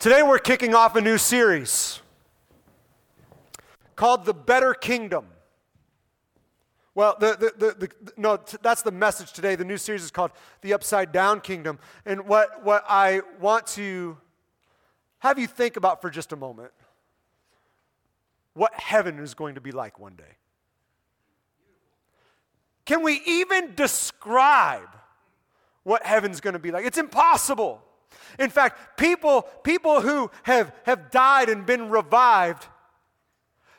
Today we're kicking off a new series called The Better Kingdom. Well, the, the, the, the, no, t- that's the message today. The new series is called The Upside Down Kingdom. And what, what I want to have you think about for just a moment what heaven is going to be like one day. Can we even describe what heaven's going to be like? It's impossible. In fact, people, people who have, have died and been revived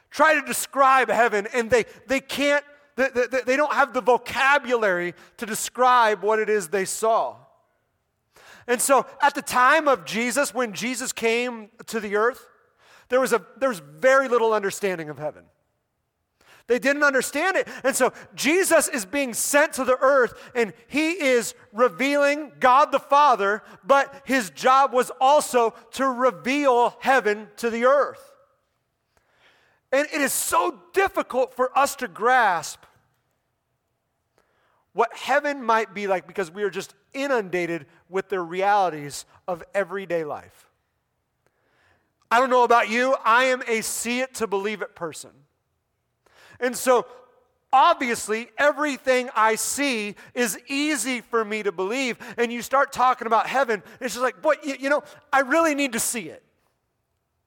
try to describe heaven and they, they can't, they, they, they don't have the vocabulary to describe what it is they saw. And so at the time of Jesus, when Jesus came to the earth, there was, a, there was very little understanding of heaven. They didn't understand it. And so Jesus is being sent to the earth and he is revealing God the Father, but his job was also to reveal heaven to the earth. And it is so difficult for us to grasp what heaven might be like because we are just inundated with the realities of everyday life. I don't know about you, I am a see it to believe it person. And so, obviously, everything I see is easy for me to believe. And you start talking about heaven, it's just like, boy, you, you know, I really need to see it.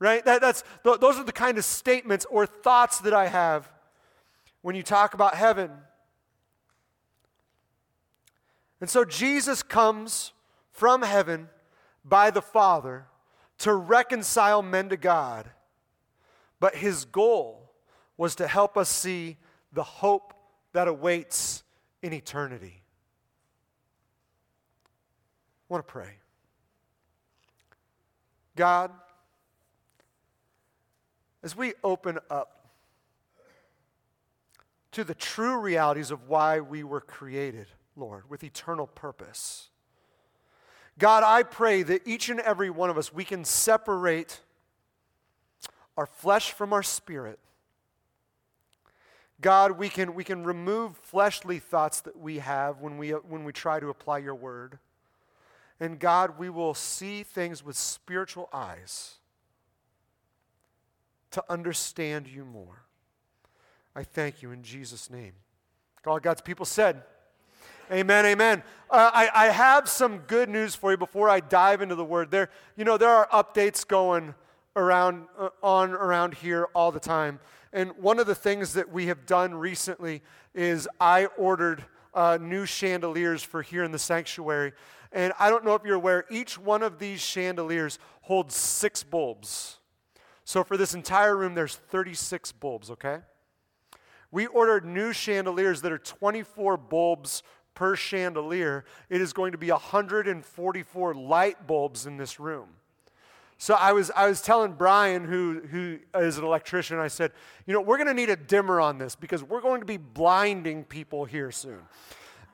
Right? That, that's, th- those are the kind of statements or thoughts that I have when you talk about heaven. And so Jesus comes from heaven by the Father to reconcile men to God. But his goal was to help us see the hope that awaits in eternity. I want to pray. God, as we open up to the true realities of why we were created, Lord, with eternal purpose. God, I pray that each and every one of us, we can separate our flesh from our spirit God, we can, we can remove fleshly thoughts that we have when we, when we try to apply your word. And God, we will see things with spiritual eyes to understand you more. I thank you in Jesus' name. All God's people said, Amen, amen. Uh, I, I have some good news for you before I dive into the word. There, you know, there are updates going around uh, on around here all the time. And one of the things that we have done recently is I ordered uh, new chandeliers for here in the sanctuary. And I don't know if you're aware, each one of these chandeliers holds six bulbs. So for this entire room, there's 36 bulbs, okay? We ordered new chandeliers that are 24 bulbs per chandelier. It is going to be 144 light bulbs in this room. So I was, I was telling Brian, who, who is an electrician, I said, you know, we're going to need a dimmer on this because we're going to be blinding people here soon.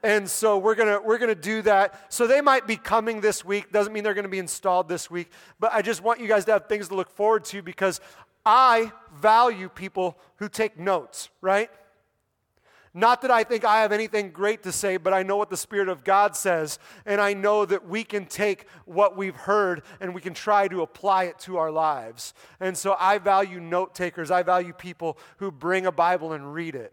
And so we're going to we're going to do that. So they might be coming this week. Doesn't mean they're going to be installed this week, but I just want you guys to have things to look forward to because I value people who take notes, right? Not that I think I have anything great to say, but I know what the Spirit of God says, and I know that we can take what we've heard and we can try to apply it to our lives. And so I value note takers. I value people who bring a Bible and read it.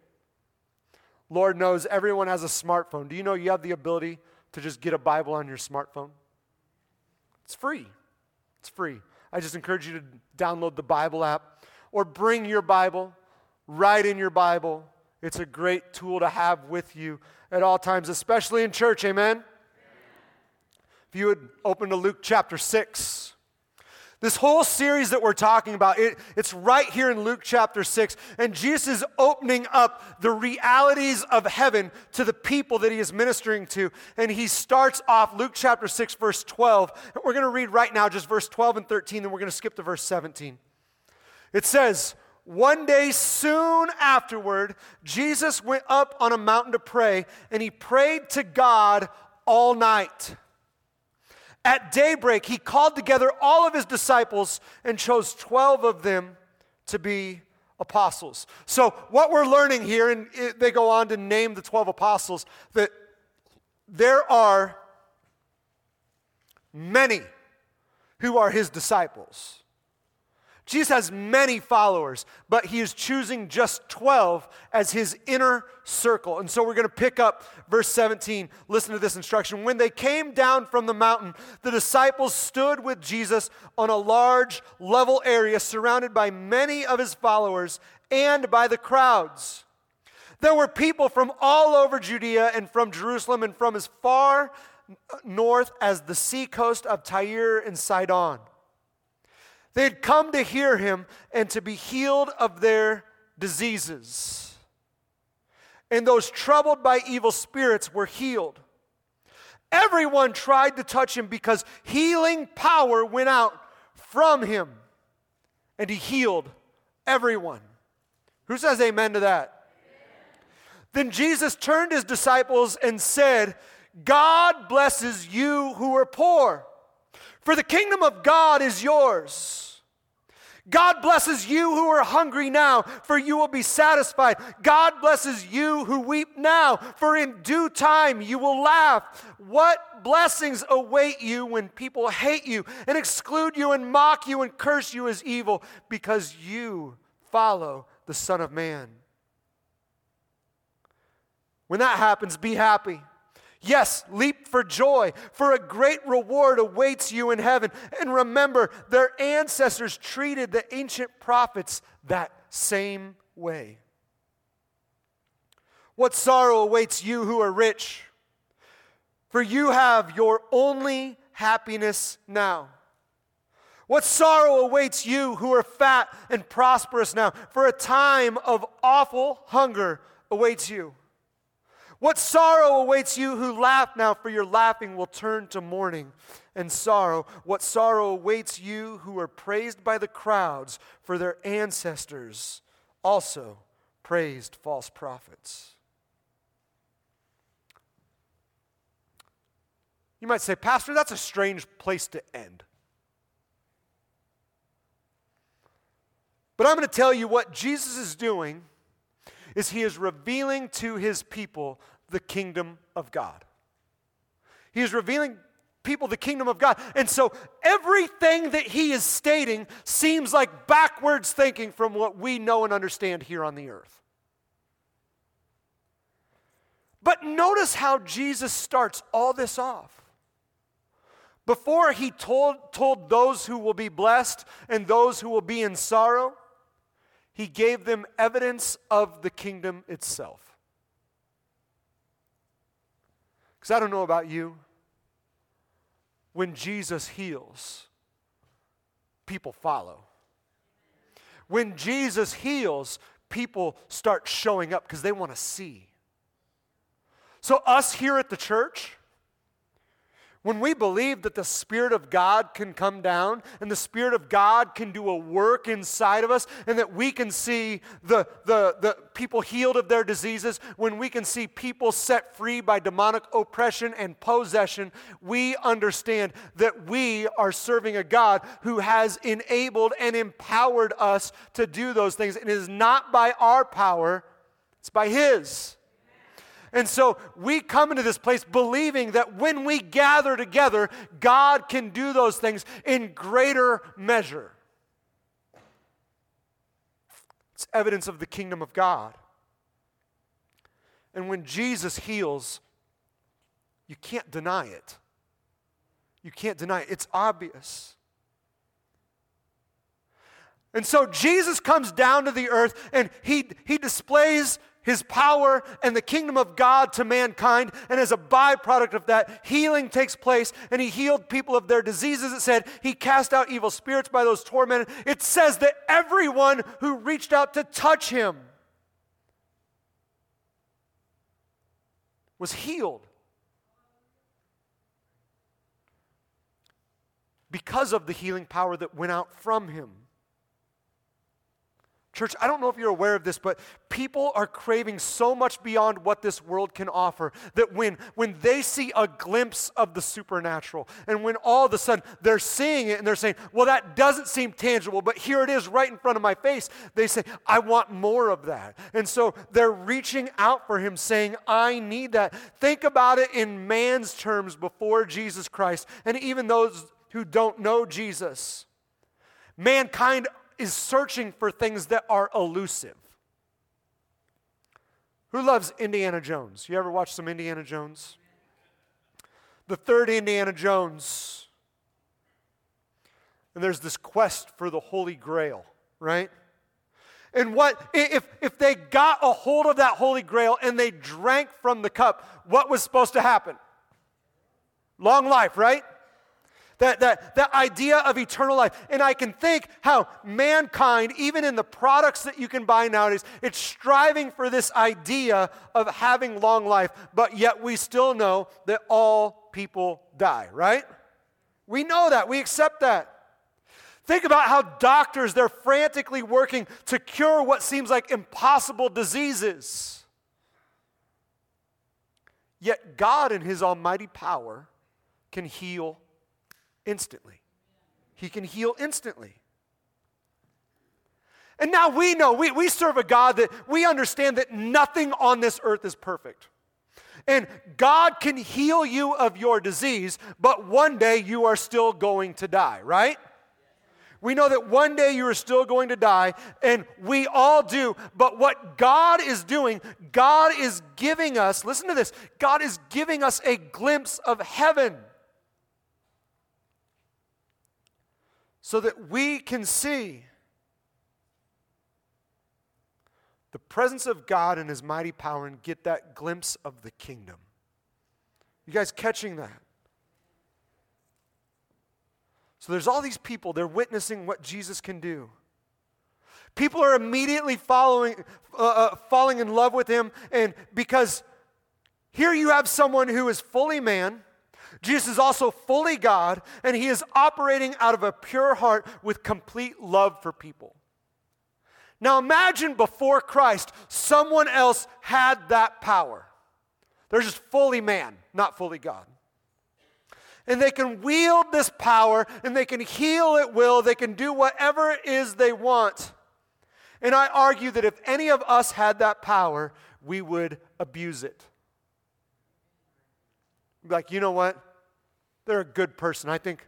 Lord knows everyone has a smartphone. Do you know you have the ability to just get a Bible on your smartphone? It's free. It's free. I just encourage you to download the Bible app or bring your Bible, write in your Bible it's a great tool to have with you at all times, especially in church. Amen? Amen. If you would open to Luke chapter 6. This whole series that we're talking about, it, it's right here in Luke chapter 6. And Jesus is opening up the realities of heaven to the people that he is ministering to. And he starts off Luke chapter 6, verse 12. And we're going to read right now just verse 12 and 13, and we're going to skip to verse 17. It says, one day soon afterward, Jesus went up on a mountain to pray, and he prayed to God all night. At daybreak, he called together all of his disciples and chose 12 of them to be apostles. So, what we're learning here, and they go on to name the 12 apostles, that there are many who are his disciples. Jesus has many followers, but he is choosing just 12 as his inner circle. And so we're going to pick up verse 17. Listen to this instruction. When they came down from the mountain, the disciples stood with Jesus on a large, level area surrounded by many of his followers and by the crowds. There were people from all over Judea and from Jerusalem and from as far north as the seacoast of Tyre and Sidon. They had come to hear him and to be healed of their diseases. And those troubled by evil spirits were healed. Everyone tried to touch him because healing power went out from him. And he healed everyone. Who says amen to that? Then Jesus turned his disciples and said, God blesses you who are poor, for the kingdom of God is yours. God blesses you who are hungry now, for you will be satisfied. God blesses you who weep now, for in due time you will laugh. What blessings await you when people hate you and exclude you and mock you and curse you as evil because you follow the Son of Man. When that happens, be happy. Yes, leap for joy, for a great reward awaits you in heaven. And remember, their ancestors treated the ancient prophets that same way. What sorrow awaits you who are rich, for you have your only happiness now. What sorrow awaits you who are fat and prosperous now, for a time of awful hunger awaits you. What sorrow awaits you who laugh now, for your laughing will turn to mourning and sorrow. What sorrow awaits you who are praised by the crowds, for their ancestors also praised false prophets. You might say, Pastor, that's a strange place to end. But I'm going to tell you what Jesus is doing is he is revealing to his people the kingdom of God. He is revealing people the kingdom of God. And so everything that he is stating seems like backwards thinking from what we know and understand here on the earth. But notice how Jesus starts all this off. Before he told, told those who will be blessed and those who will be in sorrow, he gave them evidence of the kingdom itself. Because I don't know about you, when Jesus heals, people follow. When Jesus heals, people start showing up because they want to see. So, us here at the church, when we believe that the Spirit of God can come down and the Spirit of God can do a work inside of us and that we can see the, the, the people healed of their diseases, when we can see people set free by demonic oppression and possession, we understand that we are serving a God who has enabled and empowered us to do those things. And it is not by our power, it's by His. And so we come into this place believing that when we gather together, God can do those things in greater measure. It's evidence of the kingdom of God. And when Jesus heals, you can't deny it. You can't deny it. It's obvious. And so Jesus comes down to the earth and he, he displays his power and the kingdom of God to mankind. And as a byproduct of that, healing takes place. And he healed people of their diseases. It said he cast out evil spirits by those tormented. It says that everyone who reached out to touch him was healed. Because of the healing power that went out from him. Church, I don't know if you're aware of this, but people are craving so much beyond what this world can offer that when, when they see a glimpse of the supernatural and when all of a sudden they're seeing it and they're saying, well, that doesn't seem tangible, but here it is right in front of my face, they say, I want more of that. And so they're reaching out for him saying, I need that. Think about it in man's terms before Jesus Christ and even those who don't know Jesus. Mankind is searching for things that are elusive. Who loves Indiana Jones? You ever watch some Indiana Jones? The third Indiana Jones. And there's this quest for the Holy Grail, right? And what if if they got a hold of that Holy Grail and they drank from the cup, what was supposed to happen? Long life, right? That, that, that idea of eternal life. And I can think how mankind, even in the products that you can buy nowadays, it's striving for this idea of having long life, but yet we still know that all people die, right? We know that. We accept that. Think about how doctors, they're frantically working to cure what seems like impossible diseases. Yet God, in His almighty power, can heal instantly. He can heal instantly. And now we know, we, we serve a God that we understand that nothing on this earth is perfect. And God can heal you of your disease, but one day you are still going to die, right? We know that one day you are still going to die, and we all do. But what God is doing, God is giving us, listen to this, God is giving us a glimpse of heaven. So that we can see the presence of God and His mighty power and get that glimpse of the kingdom. You guys catching that? So there's all these people, they're witnessing what Jesus can do. People are immediately following, uh, uh, falling in love with him, and because here you have someone who is fully man, Jesus is also fully God, and he is operating out of a pure heart with complete love for people. Now imagine before Christ, someone else had that power. They're just fully man, not fully God. And they can wield this power and they can heal at will, they can do whatever it is they want. And I argue that if any of us had that power, we would abuse it. Like, you know what? They're a good person. I think,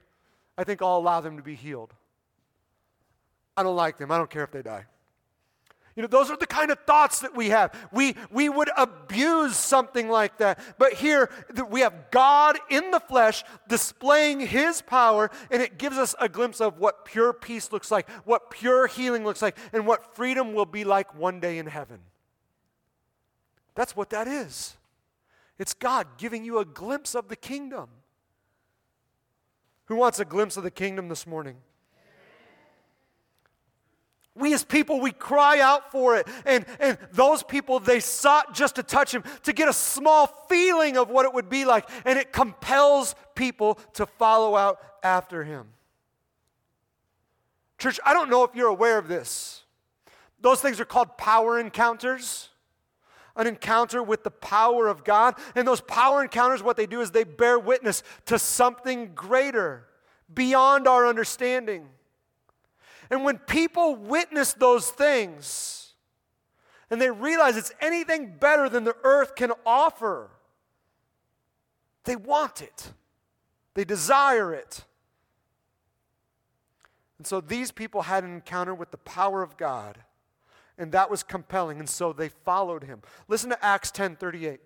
I think I'll allow them to be healed. I don't like them. I don't care if they die. You know, those are the kind of thoughts that we have. We, we would abuse something like that. But here, we have God in the flesh displaying his power, and it gives us a glimpse of what pure peace looks like, what pure healing looks like, and what freedom will be like one day in heaven. That's what that is. It's God giving you a glimpse of the kingdom. Who wants a glimpse of the kingdom this morning? We as people, we cry out for it. And, and those people, they sought just to touch him, to get a small feeling of what it would be like. And it compels people to follow out after him. Church, I don't know if you're aware of this. Those things are called power encounters an encounter with the power of God. And those power encounters, what they do is they bear witness to something greater, beyond our understanding. And when people witness those things and they realize it's anything better than the earth can offer, they want it, they desire it. And so these people had an encounter with the power of God and that was compelling, and so they followed him. Listen to Acts 10 38.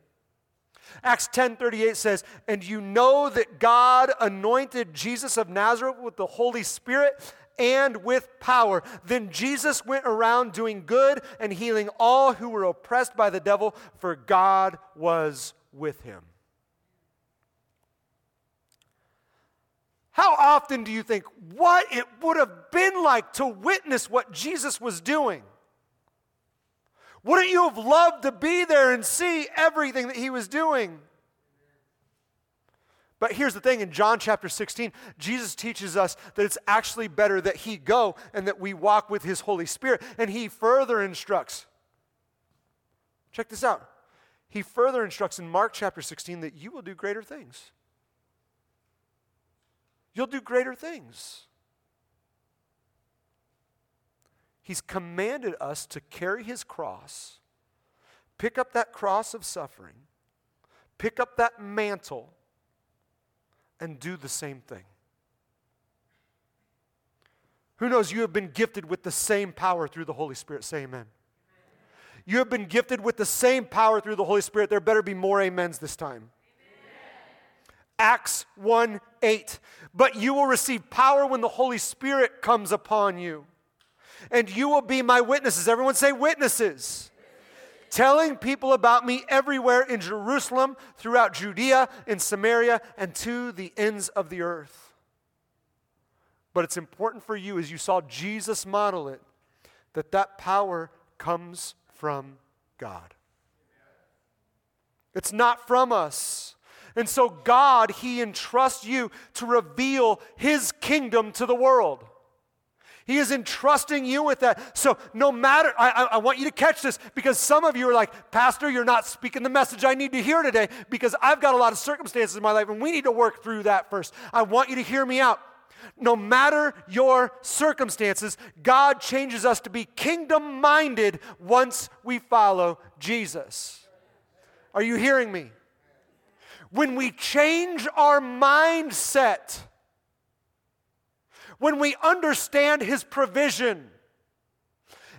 Acts 10 38 says, And you know that God anointed Jesus of Nazareth with the Holy Spirit and with power. Then Jesus went around doing good and healing all who were oppressed by the devil, for God was with him. How often do you think what it would have been like to witness what Jesus was doing? Wouldn't you have loved to be there and see everything that he was doing? But here's the thing in John chapter 16, Jesus teaches us that it's actually better that he go and that we walk with his Holy Spirit. And he further instructs. Check this out. He further instructs in Mark chapter 16 that you will do greater things. You'll do greater things. He's commanded us to carry his cross, pick up that cross of suffering, pick up that mantle, and do the same thing. Who knows, you have been gifted with the same power through the Holy Spirit. Say amen. You have been gifted with the same power through the Holy Spirit. There better be more amens this time. Acts 1 8. But you will receive power when the Holy Spirit comes upon you. And you will be my witnesses. Everyone say witnesses. Telling people about me everywhere in Jerusalem, throughout Judea, in Samaria, and to the ends of the earth. But it's important for you, as you saw Jesus model it, that that power comes from God. It's not from us. And so, God, He entrusts you to reveal His kingdom to the world. He is entrusting you with that. So, no matter, I, I, want you to catch this because some of you are like, Pastor, you're not speaking the message I need to hear today because I've got a lot of circumstances in my life and we need to work through that first. I want you to hear me out. No matter your circumstances, God changes us to be kingdom minded once we follow Jesus. Are you hearing me? When we change our mindset, when we understand His provision,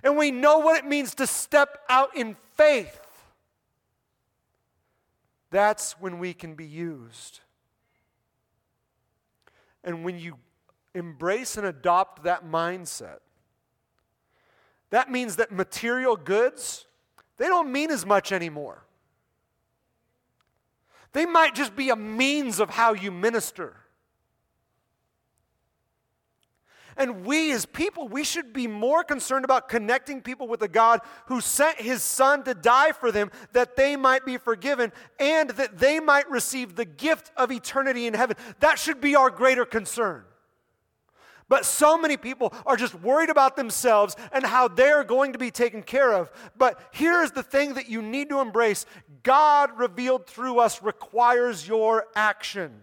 and we know what it means to step out in faith, that's when we can be used. And when you embrace and adopt that mindset, that means that material goods, they don't mean as much anymore. They might just be a means of how you minister. And we as people, we should be more concerned about connecting people with a God who sent his son to die for them that they might be forgiven and that they might receive the gift of eternity in heaven. That should be our greater concern. But so many people are just worried about themselves and how they're going to be taken care of. But here's the thing that you need to embrace God revealed through us requires your action,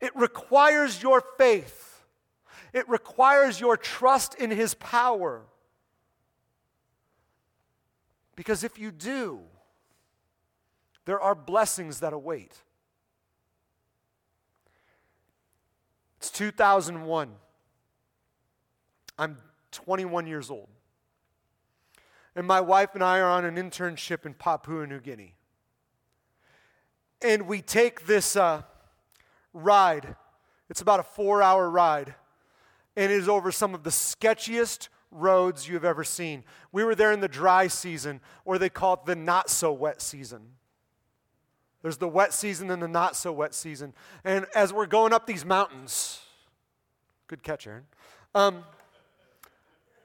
it requires your faith, it requires your trust in His power. Because if you do, there are blessings that await. It's 2001. I'm 21 years old. And my wife and I are on an internship in Papua New Guinea. And we take this uh, ride. It's about a four hour ride. And it is over some of the sketchiest roads you've ever seen. We were there in the dry season, or they call it the not so wet season. There's the wet season and the not so wet season. And as we're going up these mountains, good catch, Aaron. Um,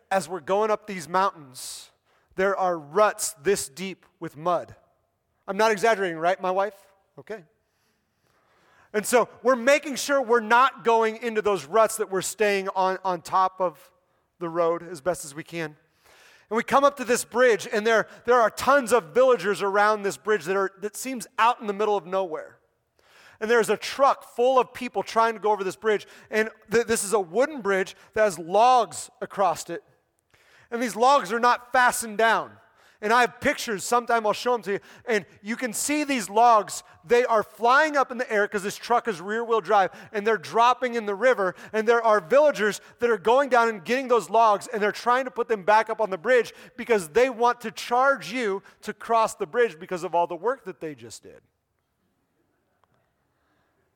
as we're going up these mountains, there are ruts this deep with mud. I'm not exaggerating, right, my wife? Okay. And so we're making sure we're not going into those ruts, that we're staying on, on top of the road as best as we can. And we come up to this bridge, and there, there are tons of villagers around this bridge that, are, that seems out in the middle of nowhere. And there's a truck full of people trying to go over this bridge. And th- this is a wooden bridge that has logs across it. And these logs are not fastened down. And I have pictures, sometime I'll show them to you. And you can see these logs, they are flying up in the air because this truck is rear wheel drive, and they're dropping in the river. And there are villagers that are going down and getting those logs, and they're trying to put them back up on the bridge because they want to charge you to cross the bridge because of all the work that they just did.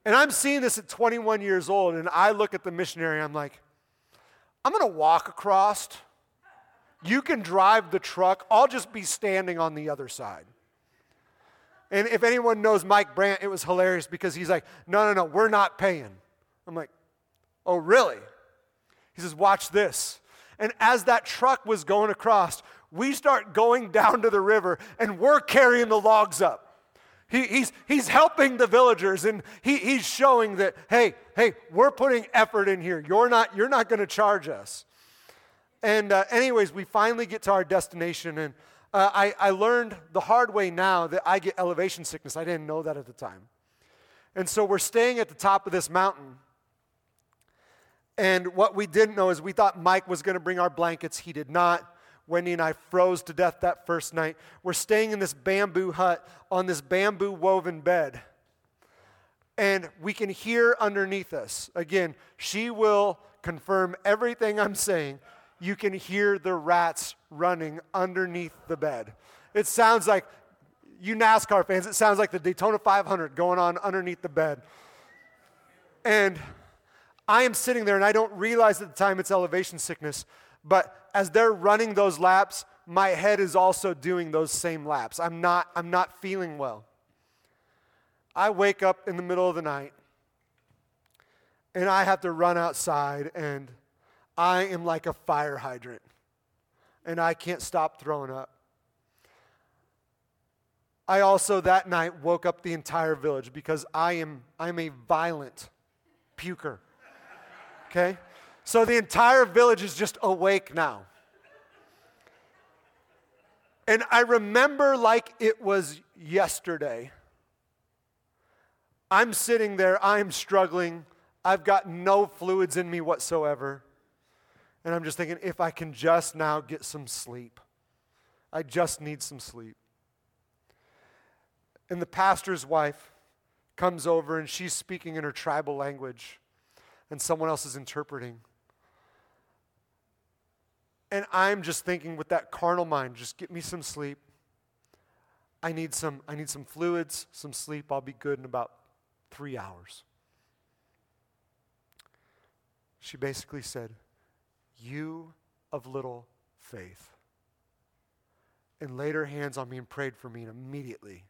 And I'm seeing this at 21 years old, and I look at the missionary, I'm like, I'm going to walk across you can drive the truck. I'll just be standing on the other side. And if anyone knows Mike Brandt, it was hilarious because he's like, no, no, no, we're not paying. I'm like, oh, really? He says, watch this. And as that truck was going across, we start going down to the river and we're carrying the logs up. He, he's, he's helping the villagers and he, he's showing that, hey, hey, we're putting effort in here. You're not, you're not going to charge us. And, uh, anyways, we finally get to our destination, and uh, I, I learned the hard way now that I get elevation sickness. I didn't know that at the time. And so we're staying at the top of this mountain. And what we didn't know is we thought Mike was going to bring our blankets. He did not. Wendy and I froze to death that first night. We're staying in this bamboo hut on this bamboo woven bed. And we can hear underneath us. Again, she will confirm everything I'm saying, you can hear the rats running underneath the bed. It sounds like, you NASCAR fans, it sounds like the Daytona 500 going on underneath the bed. And I am sitting there and I don't realize at the time it's elevation sickness, but as they're running those laps, my head is also doing those same laps. I'm not, I'm not feeling well. I wake up in the middle of the night and I have to run outside and I am like a fire hydrant and I can't stop throwing up. I also that night woke up the entire village because I am I'm a violent puker. Okay? So the entire village is just awake now. And I remember like it was yesterday. I'm sitting there, I'm struggling. I've got no fluids in me whatsoever. And I'm just thinking, if I can just now get some sleep, I just need some sleep. And the pastor's wife comes over and she's speaking in her tribal language, and someone else is interpreting. And I'm just thinking with that carnal mind, just get me some sleep. I need some, I need some fluids, some sleep. I'll be good in about three hours. She basically said, You of little faith. And laid her hands on me and prayed for me, and immediately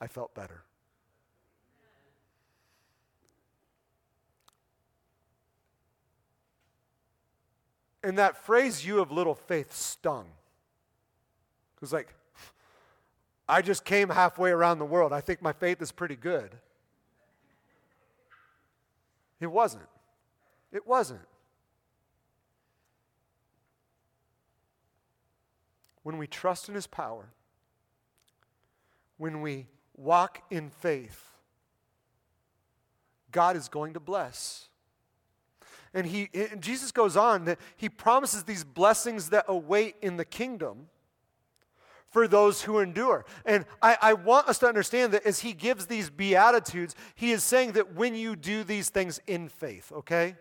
I felt better. And that phrase, you of little faith, stung. It was like, I just came halfway around the world. I think my faith is pretty good. It wasn't. It wasn't. When we trust in His power, when we walk in faith, God is going to bless. And he and Jesus goes on that he promises these blessings that await in the kingdom for those who endure. And I, I, want us to understand that as he gives these beatitudes, he is saying that when you do these things in faith, okay?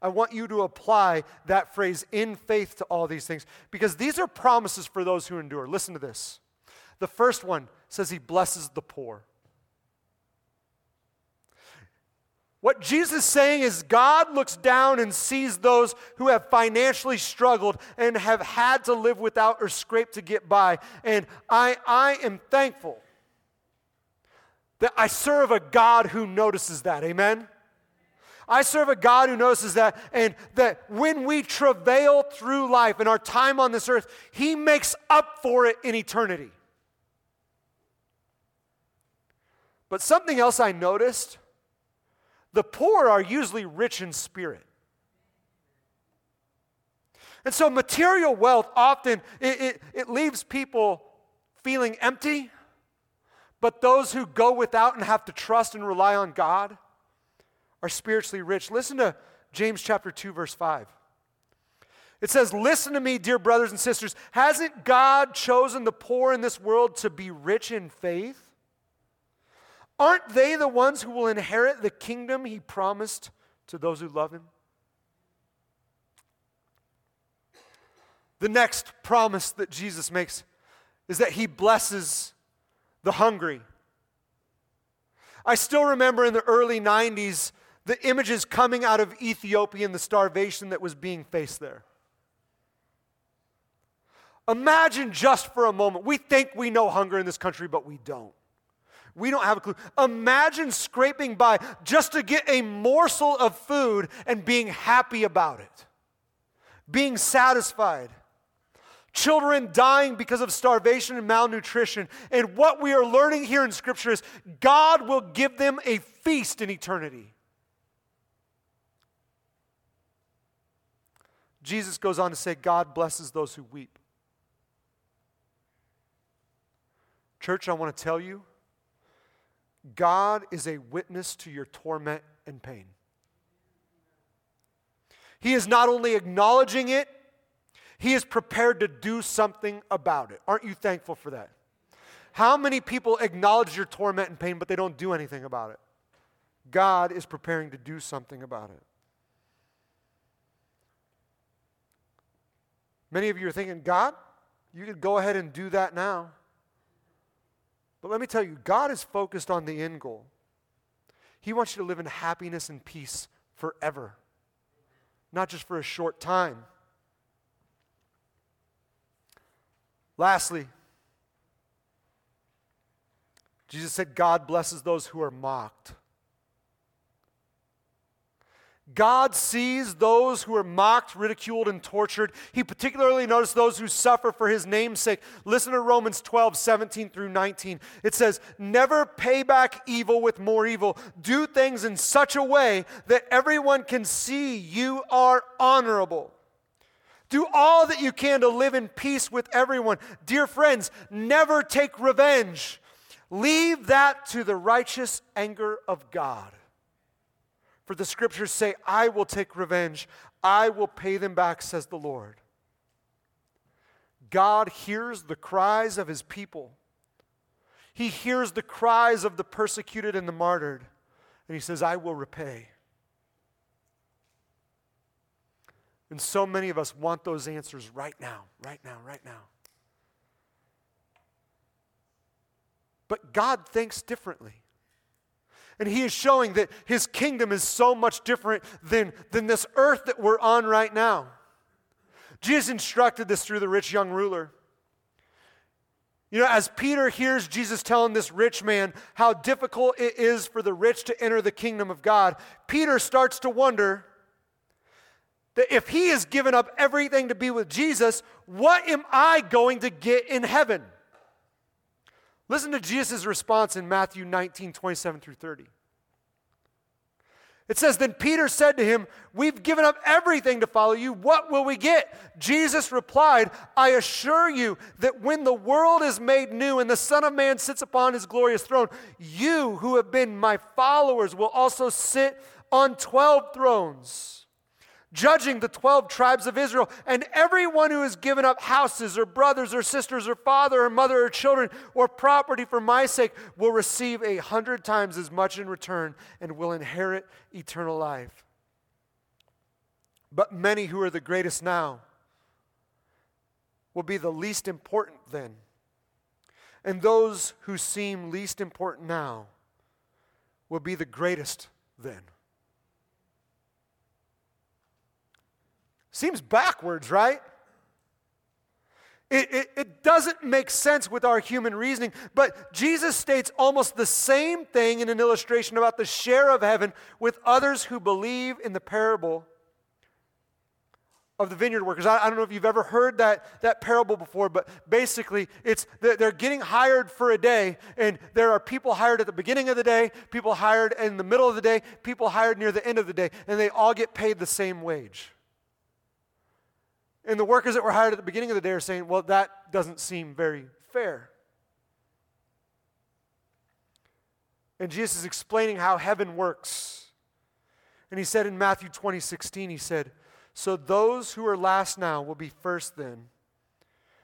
I want you to apply that phrase in faith to all these things because these are promises for those who endure. Listen to this. The first one says he blesses the poor. What Jesus is saying is God looks down and sees those who have financially struggled and have had to live without or scrape to get by. And I, I am thankful that I serve a God who notices that. Amen? I serve a God who notices that, and that when we travail through life and our time on this earth, He makes up for it in eternity. But something else I noticed the poor are usually rich in spirit. And so material wealth often it, it, it, leaves people feeling empty, but those who go without and have to trust and rely on God are spiritually rich. Listen to James chapter 2 verse 5. It says, "Listen to me, dear brothers and sisters, hasn't God chosen the poor in this world to be rich in faith Aren't they the ones who will inherit the kingdom he promised to those who love him? The next promise that Jesus makes is that he blesses the hungry. I still remember in the early 90s the images coming out of Ethiopia and the starvation that was being faced there. Imagine just for a moment, we think we know hunger in this country, but we don't. We don't have a clue. Imagine scraping by just to get a morsel of food and being happy about it, being satisfied. Children dying because of starvation and malnutrition. And what we are learning here in Scripture is God will give them a feast in eternity. Jesus goes on to say, God blesses those who weep. Church, I want to tell you God is a witness to your torment and pain. He is not only acknowledging it, he is prepared to do something about it. Aren't you thankful for that? How many people acknowledge your torment and pain, but they don't do anything about it? God is preparing to do something about it. Many of you are thinking, God, you could go ahead and do that now. But let me tell you, God is focused on the end goal. He wants you to live in happiness and peace forever, not just for a short time. Lastly, Jesus said, God blesses those who are mocked. God sees those who are mocked, ridiculed, and tortured. He particularly noticed those who suffer for his name's sake. Listen to Romans 12, 17 through 19. It says, Never pay back evil with more evil. Do things in such a way that everyone can see you are honorable. Do all that you can to live in peace with everyone. Dear friends, never take revenge. Leave that to the righteous anger of God. For the scriptures say, I will take revenge, I will pay them back, says the Lord. God hears the cries of his people. He hears the cries of the persecuted and the martyred, and he says, I will repay. And so many of us want those answers right now, right now, right now. But God thinks differently. And he is showing that his kingdom is so much different than, than this earth that we're on right now. Jesus instructed this through the rich young ruler. You know, as Peter hears Jesus telling this rich man how difficult it is for the rich to enter the kingdom of God, Peter starts to wonder that if he has given up everything to be with Jesus, what am I going to get in heaven? Listen to Jesus' response in Matthew 19, 27 through 30. It says, Then Peter said to him, We've given up everything to follow you. What will we get? Jesus replied, I assure you that when the world is made new and the Son of Man sits upon his glorious throne, you who have been my followers will also sit on 12 thrones judging the 12 tribes of Israel. And everyone who has given up houses or brothers or sisters or father or mother or children or property for my sake will receive a hundred times as much in return and will inherit eternal life. But many who are the greatest now will be the least important then. And those who seem least important now will be the greatest then. Seems backwards, right? It, it, it, doesn't make sense with our human reasoning, but Jesus states almost the same thing in an illustration about the share of heaven with others who believe in the parable of the vineyard workers. I, I don't know if you've ever heard that, that parable before, but basically it's they're getting hired for a day, and there are people hired at the beginning of the day, people hired in the middle of the day, people hired near the end of the day, and they all get paid the same wage. And the workers that were hired at the beginning of the day are saying, well, that doesn't seem very fair. And Jesus is explaining how heaven works. And he said in Matthew 20, 16, he said, So those who are last now will be first then,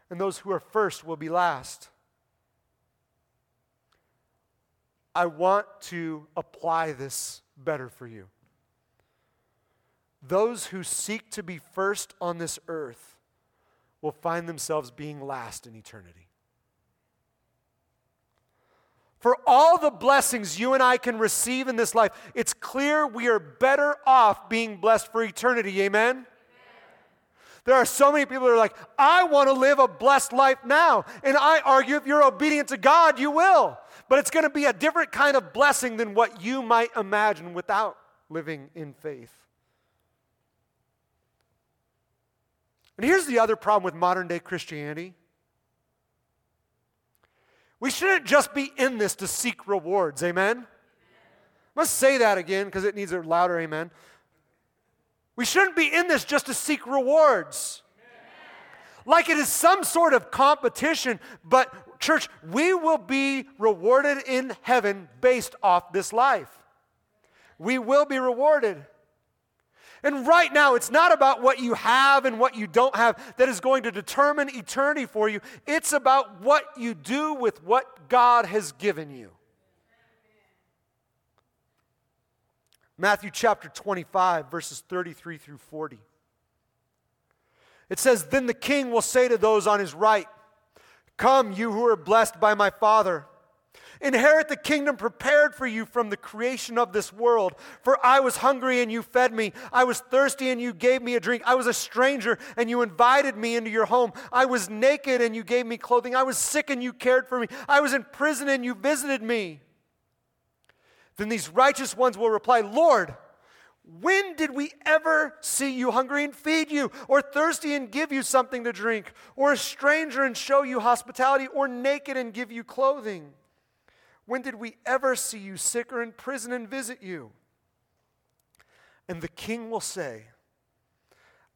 and those who are first will be last. I want to apply this better for you. Those who seek to be first on this earth will find themselves being last in eternity. For all the blessings you and I can receive in this life, it's clear we are better off being blessed for eternity. Amen? Amen? There are so many people that are like, I want to live a blessed life now. And I argue if you're obedient to God, you will. But it's going to be a different kind of blessing than what you might imagine without living in faith. And here's the other problem with modern day Christianity we shouldn't just be in this to seek rewards. Amen? Must say that again because it needs a louder amen. We shouldn't be in this just to seek rewards. Like it is some sort of competition, but church, we will be rewarded in heaven based off this life. We will be rewarded. And right now, it's not about what you have and what you don't have that is going to determine eternity for you. It's about what you do with what God has given you. Matthew chapter 25, verses 33 through 40. It says, Then the king will say to those on his right, Come, you who are blessed by my Father. Inherit the kingdom prepared for you from the creation of this world. For I was hungry and you fed me. I was thirsty and you gave me a drink. I was a stranger and you invited me into your home. I was naked and you gave me clothing. I was sick and you cared for me. I was in prison and you visited me. Then these righteous ones will reply, Lord, when did we ever see you hungry and feed you, or thirsty and give you something to drink, or a stranger and show you hospitality, or naked and give you clothing? When did we ever see you sick or in prison and visit you? And the king will say,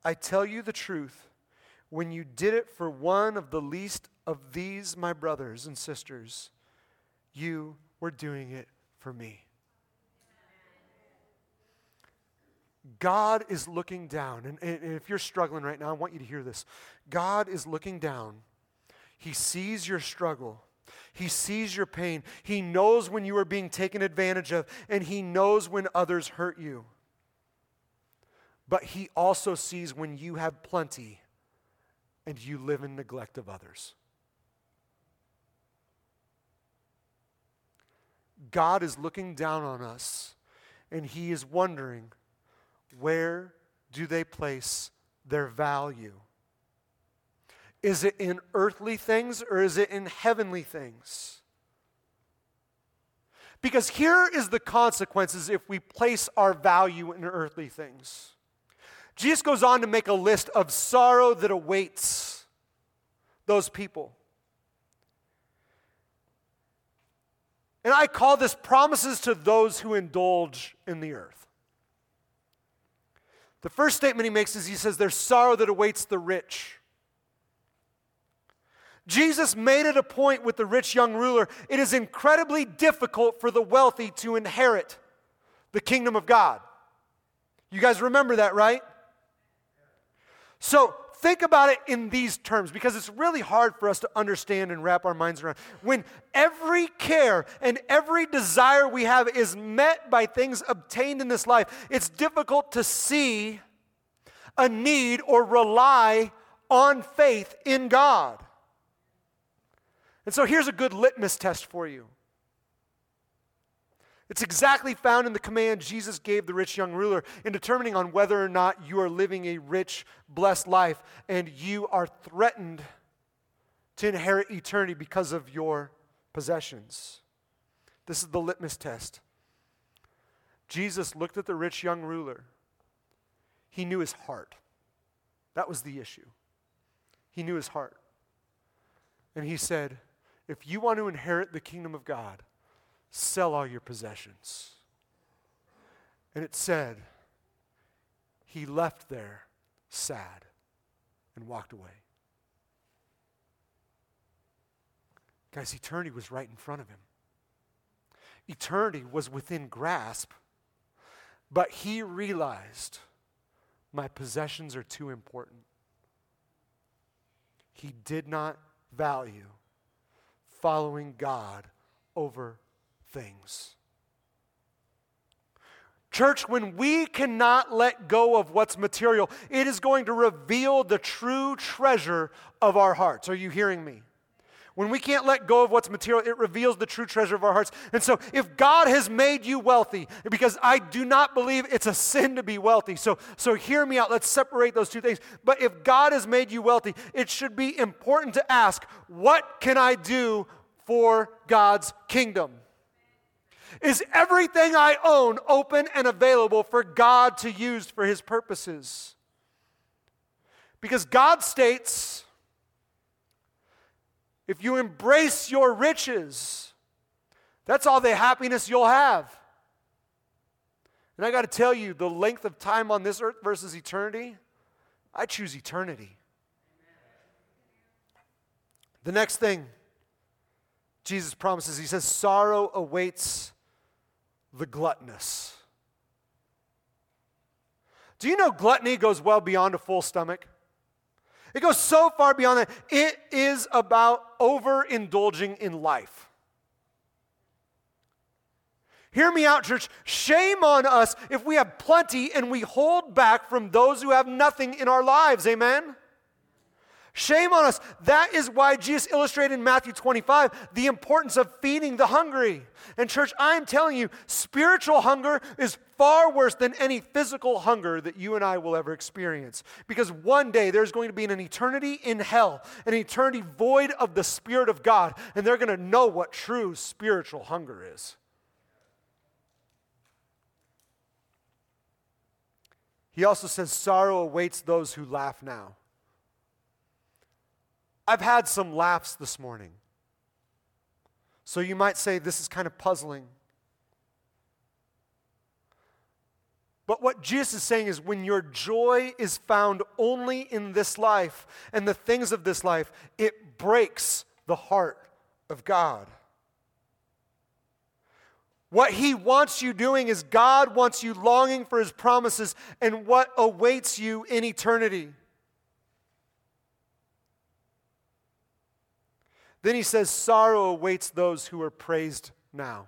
I tell you the truth, when you did it for one of the least of these, my brothers and sisters, you were doing it for me. God is looking down, and, and, if you're struggling right now, I want you to hear this. God is looking down. He sees your struggle. He sees your pain. He knows when you are being taken advantage of, and He knows when others hurt you. But He also sees when you have plenty and you live in neglect of others. God is looking down on us, and He is wondering where do they place their value? Is it in earthly things or is it in heavenly things? Because here is the consequences if we place our value in earthly things. Jesus goes on to make a list of sorrow that awaits those people. And I call this promises to those who indulge in the earth. The first statement he makes is he says, There's sorrow that awaits the rich. Jesus made it a point with the rich young ruler. It is incredibly difficult for the wealthy to inherit the kingdom of God. You guys remember that, right? So think about it in these terms because it's really hard for us to understand and wrap our minds around. When every care and every desire we have is met by things obtained in this life, it's difficult to see a need or rely on faith in God. And so here's a good litmus test for you. It's exactly found in the command Jesus gave the rich young ruler in determining on whether or not you are living a rich, blessed life and you are threatened to inherit eternity because of your possessions. This is the litmus test. Jesus looked at the rich young ruler. He knew his heart. That was the issue. He knew his heart. And he said, if you want to inherit the kingdom of God, sell all your possessions. And it said, he left there sad and walked away. Guys, eternity was right in front of him. Eternity was within grasp, but he realized my possessions are too important. He did not value following God over things. Church, when we cannot let go of what's material, it is going to reveal the true treasure of our hearts. Are you hearing me? When we can't let go of what's material, it reveals the true treasure of our hearts. And so, if God has made you wealthy, because I do not believe it's a sin to be wealthy, so, so hear me out. Let's separate those two things. But if God has made you wealthy, it should be important to ask, what can I do for God's kingdom? Is everything I own open and available for God to use for his purposes? Because God states, if you embrace your riches, that's all the happiness you'll have. And I got to tell you, the length of time on this earth versus eternity, I choose eternity. The next thing Jesus promises, he says, sorrow awaits the gluttonous. Do you know gluttony goes well beyond a full stomach? It goes so far beyond that. It is about overindulging in life. Hear me out, church. Shame on us if we have plenty and we hold back from those who have nothing in our lives. Amen? Shame on us. That is why Jesus illustrated in Matthew 25 the importance of feeding the hungry. And, church, I'm telling you, spiritual hunger is far worse than any physical hunger that you and I will ever experience. Because one day there's going to be an eternity in hell, an eternity void of the Spirit of God, and they're going to know what true spiritual hunger is. He also says, Sorrow awaits those who laugh now. I've had some laughs this morning. So you might say this is kind of puzzling. But what Jesus is saying is when your joy is found only in this life and the things of this life, it breaks the heart of God. What he wants you doing is God wants you longing for his promises and what awaits you in eternity. Then he says, Sorrow awaits those who are praised now.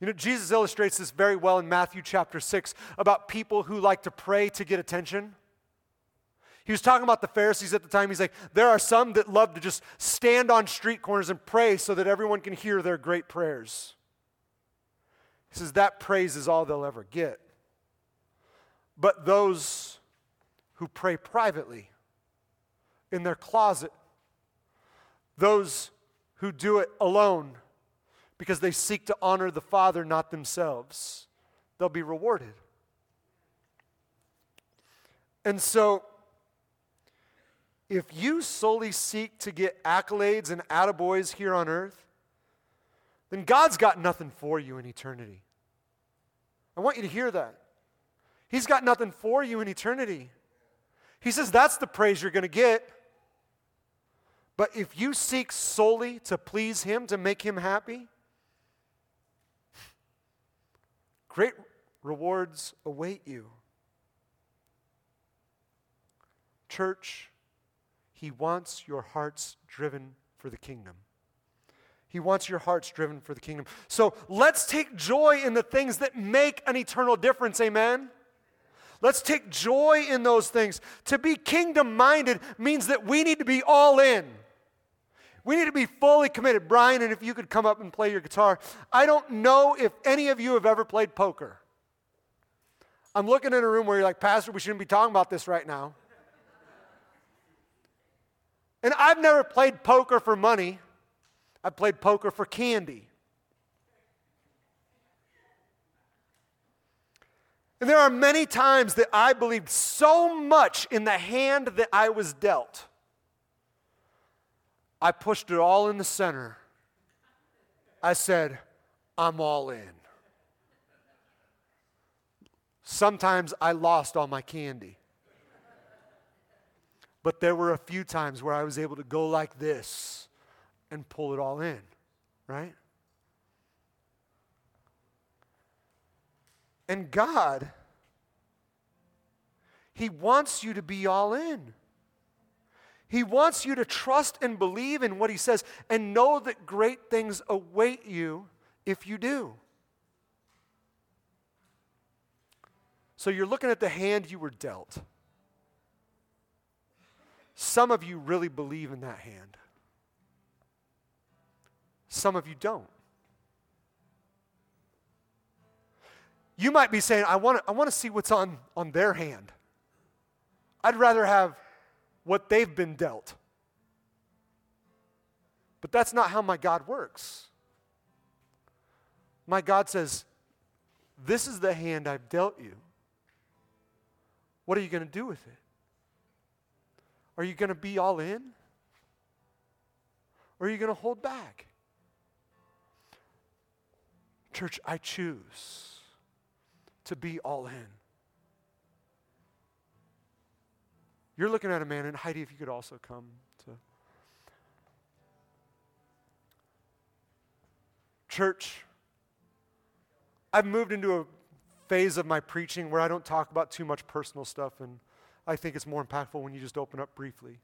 You know, Jesus illustrates this very well in Matthew chapter 6 about people who like to pray to get attention. He was talking about the Pharisees at the time. He's like, there are some that love to just stand on street corners and pray so that everyone can hear their great prayers. He says that praise is all they'll ever get. But those who pray privately, in their closet, those who do it alone because they seek to honor the Father, not themselves, they'll be rewarded. And so, if you solely seek to get accolades and attaboys here on earth, then God's got nothing for you in eternity. I want you to hear that. He's got nothing for you in eternity. He says that's the praise you're going to get. But if you seek solely to please Him, to make Him happy, great rewards await you. Church, He wants your hearts driven for the kingdom. He wants your hearts driven for the kingdom. So let's take joy in the things that make an eternal difference. Amen. Let's take joy in those things. To be kingdom minded means that we need to be all in. We need to be fully committed. Brian, and if you could come up and play your guitar. I don't know if any of you have ever played poker. I'm looking in a room where you're like, Pastor, we shouldn't be talking about this right now. And I've never played poker for money, I've played poker for candy. And there are many times that I believed so much in the hand that I was dealt I pushed it all in the center. I said, I'm all in. Sometimes I lost all my candy. But there were a few times where I was able to go like this and pull it all in, right? And God, He wants you to be all in. He wants you to trust and believe in what He says and know that great things await you if you do. So you're looking at the hand you were dealt. Some of you really believe in that hand, some of you don't. You might be saying, I want to I wanna see what's on, on their hand. I'd rather have what they've been dealt. But that's not how my God works. My God says, This is the hand I've dealt you. What are you going to do with it? Are you going to be all in? Or are you going to hold back? Church, I choose to be all in. You're looking at a man, and Heidi, if you could also come to. Church, I've moved into a phase of my preaching where I don't talk about too much personal stuff, and I think it's more impactful when you just open up briefly.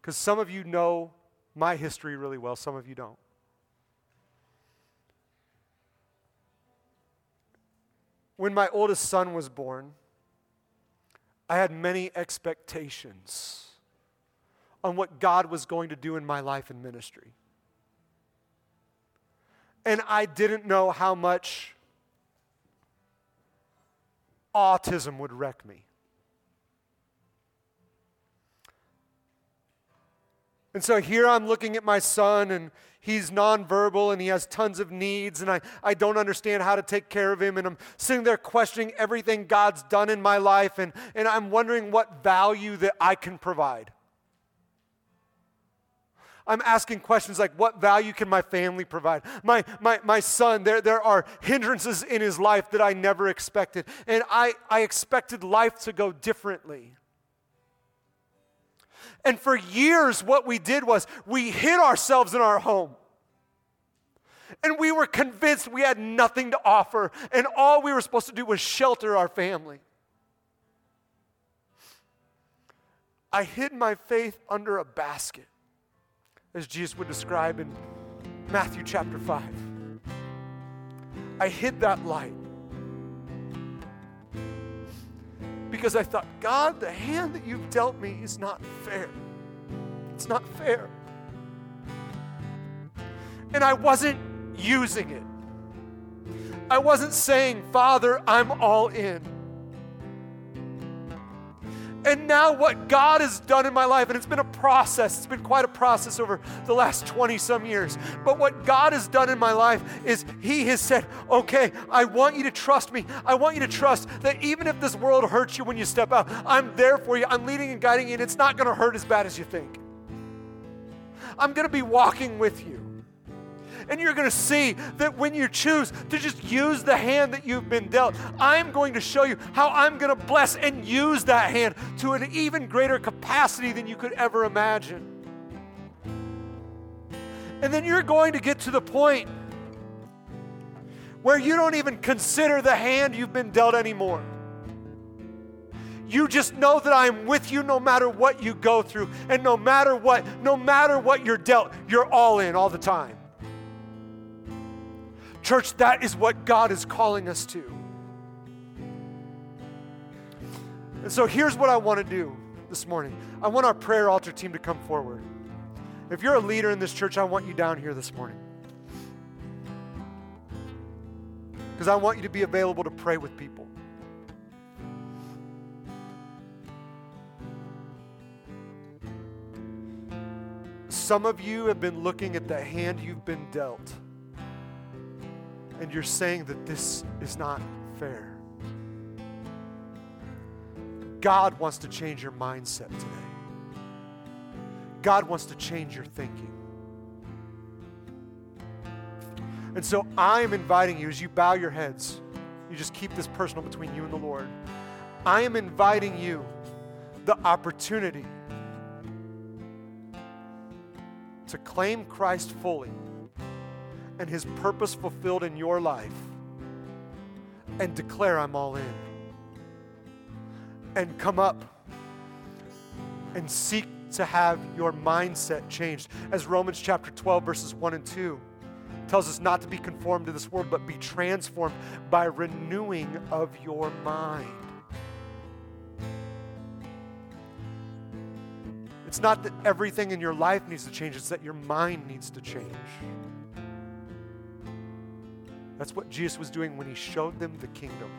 Because some of you know my history really well, some of you don't. When my oldest son was born, I had many expectations on what God was going to do in my life and ministry. And I didn't know how much autism would wreck me. And so here I'm looking at my son, and he's nonverbal and he has tons of needs, and I, I don't understand how to take care of him. And I'm sitting there questioning everything God's done in my life, and, and I'm wondering what value that I can provide. I'm asking questions like, what value can my family provide? My, my, my son, there, there are hindrances in his life that I never expected. And I, I expected life to go differently. And for years, what we did was we hid ourselves in our home. And we were convinced we had nothing to offer, and all we were supposed to do was shelter our family. I hid my faith under a basket as Jesus would describe in Matthew chapter 5. I hid that light because I thought, God, the hand that you've dealt me is not fair. It's not fair. And I wasn't using it. I wasn't saying, Father, I'm all in. And now, what God has done in my life, and it's been a process, it's been quite a process over the last 20 some years. But what God has done in my life is He has said, Okay, I want you to trust me. I want you to trust that even if this world hurts you when you step out, I'm there for you. I'm leading and guiding you, and it's not going to hurt as bad as you think. I'm going to be walking with you. And you're going to see that when you choose to just use the hand that you've been dealt, I'm going to show you how I'm going to bless and use that hand to an even greater capacity than you could ever imagine. And then you're going to get to the point where you don't even consider the hand you've been dealt anymore. You just know that I am with you no matter what you go through and no matter what no matter what you're dealt, you're all in all the time. Church, that is what God is calling us to. And so here's what I want to do this morning I want our prayer altar team to come forward. If you're a leader in this church, I want you down here this morning. Because I want you to be available to pray with people. Some of you have been looking at the hand you've been dealt and you're saying that this is not fair. God wants to change your mindset today. God wants to change your thinking. And so I'm inviting you as you bow your heads, you just keep this personal between you and the Lord. I am inviting you the opportunity to claim Christ fully and His purpose fulfilled in your life and declare, I'm all in. And come up and seek to have your mindset changed. As Romans chapter 12, verses 1 and 2 tells us not to be conformed to this world, but be transformed by renewing of your mind. It's not that everything in your life needs to change, it's that your mind needs to change. That's what Jesus was doing when he showed them the kingdom.